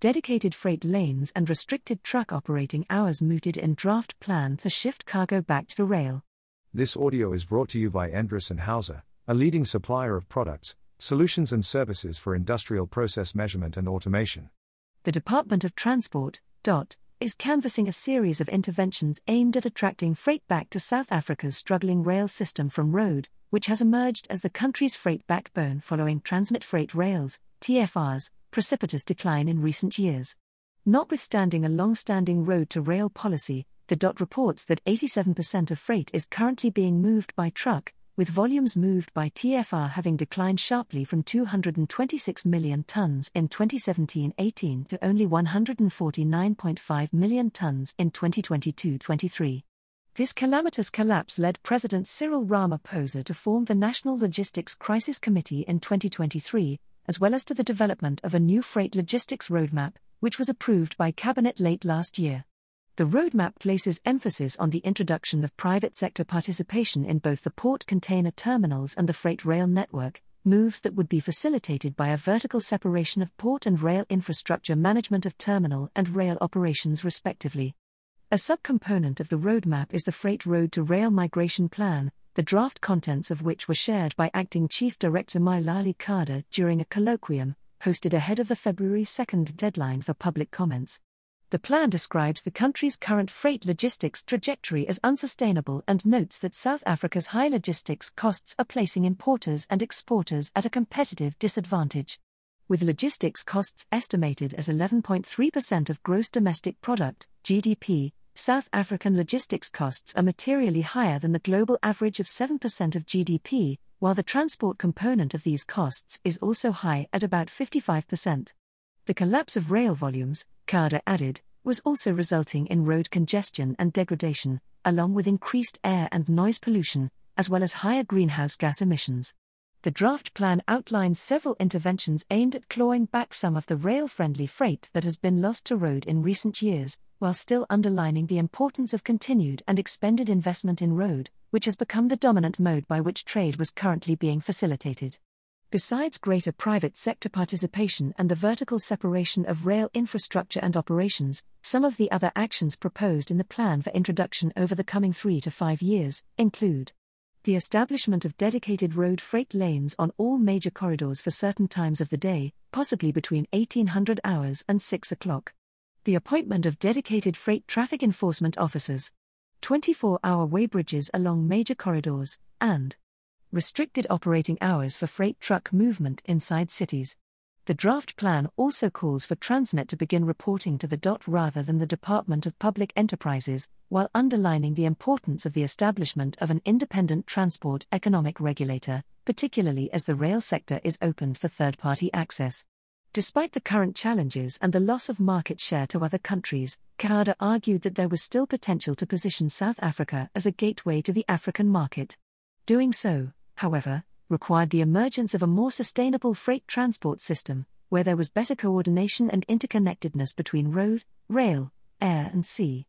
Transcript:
dedicated freight lanes and restricted truck operating hours mooted in draft plan to shift cargo back to rail. This audio is brought to you by Endress and Hauser, a leading supplier of products, solutions and services for industrial process measurement and automation. The Department of Transport, DOT, is canvassing a series of interventions aimed at attracting freight back to South Africa's struggling rail system from road, which has emerged as the country's freight backbone following Transnet Freight Rails, TFR's, precipitous decline in recent years. Notwithstanding a long standing road to rail policy, the DOT reports that 87% of freight is currently being moved by truck, with volumes moved by TFR having declined sharply from 226 million tons in 2017 18 to only 149.5 million tons in 2022 23. This calamitous collapse led President Cyril Ramaphosa to form the National Logistics Crisis Committee in 2023, as well as to the development of a new freight logistics roadmap, which was approved by Cabinet late last year. The roadmap places emphasis on the introduction of private sector participation in both the port container terminals and the freight rail network, moves that would be facilitated by a vertical separation of port and rail infrastructure management of terminal and rail operations, respectively. A subcomponent of the roadmap is the Freight Road to Rail Migration Plan, the draft contents of which were shared by Acting Chief Director Mihlali Gqada during a colloquium hosted ahead of the February 2 deadline for public comments. The plan describes the country's current freight logistics trajectory as unsustainable and notes that South Africa's high logistics costs are placing importers and exporters at a competitive disadvantage. With logistics costs estimated at 11.3% of gross domestic product, GDP, South African logistics costs are materially higher than the global average of 7% of GDP, while the transport component of these costs is also high at about 55%. The collapse of rail volumes, Gqada added, was also resulting in road congestion and degradation, along with increased air and noise pollution, as well as higher greenhouse gas emissions. The draft plan outlines several interventions aimed at clawing back some of the rail friendly freight that has been lost to road in recent years, while still underlining the importance of continued and expended investment in road, which has become the dominant mode by which trade was currently being facilitated. Besides greater private sector participation and the vertical separation of rail infrastructure and operations, some of the other actions proposed in the plan for introduction over the coming three to five years include the establishment of dedicated road freight lanes on all major corridors for certain times of the day, possibly between 1800 hours and 6 o'clock, the appointment of dedicated freight traffic enforcement officers, 24 hour weighbridges along major corridors, and restricted operating hours for freight truck movement inside cities. The draft plan also calls for Transnet to begin reporting to the DOT rather than the Department of Public Enterprises, while underlining the importance of the establishment of an independent transport economic regulator, particularly as the rail sector is opened for third party access. Despite the current challenges and the loss of market share to other countries, Gqada argued that there was still potential to position South Africa as a gateway to the African market. Doing so, however, required the emergence of a more sustainable freight transport system, where there was better coordination and interconnectedness between road, rail, air, and sea.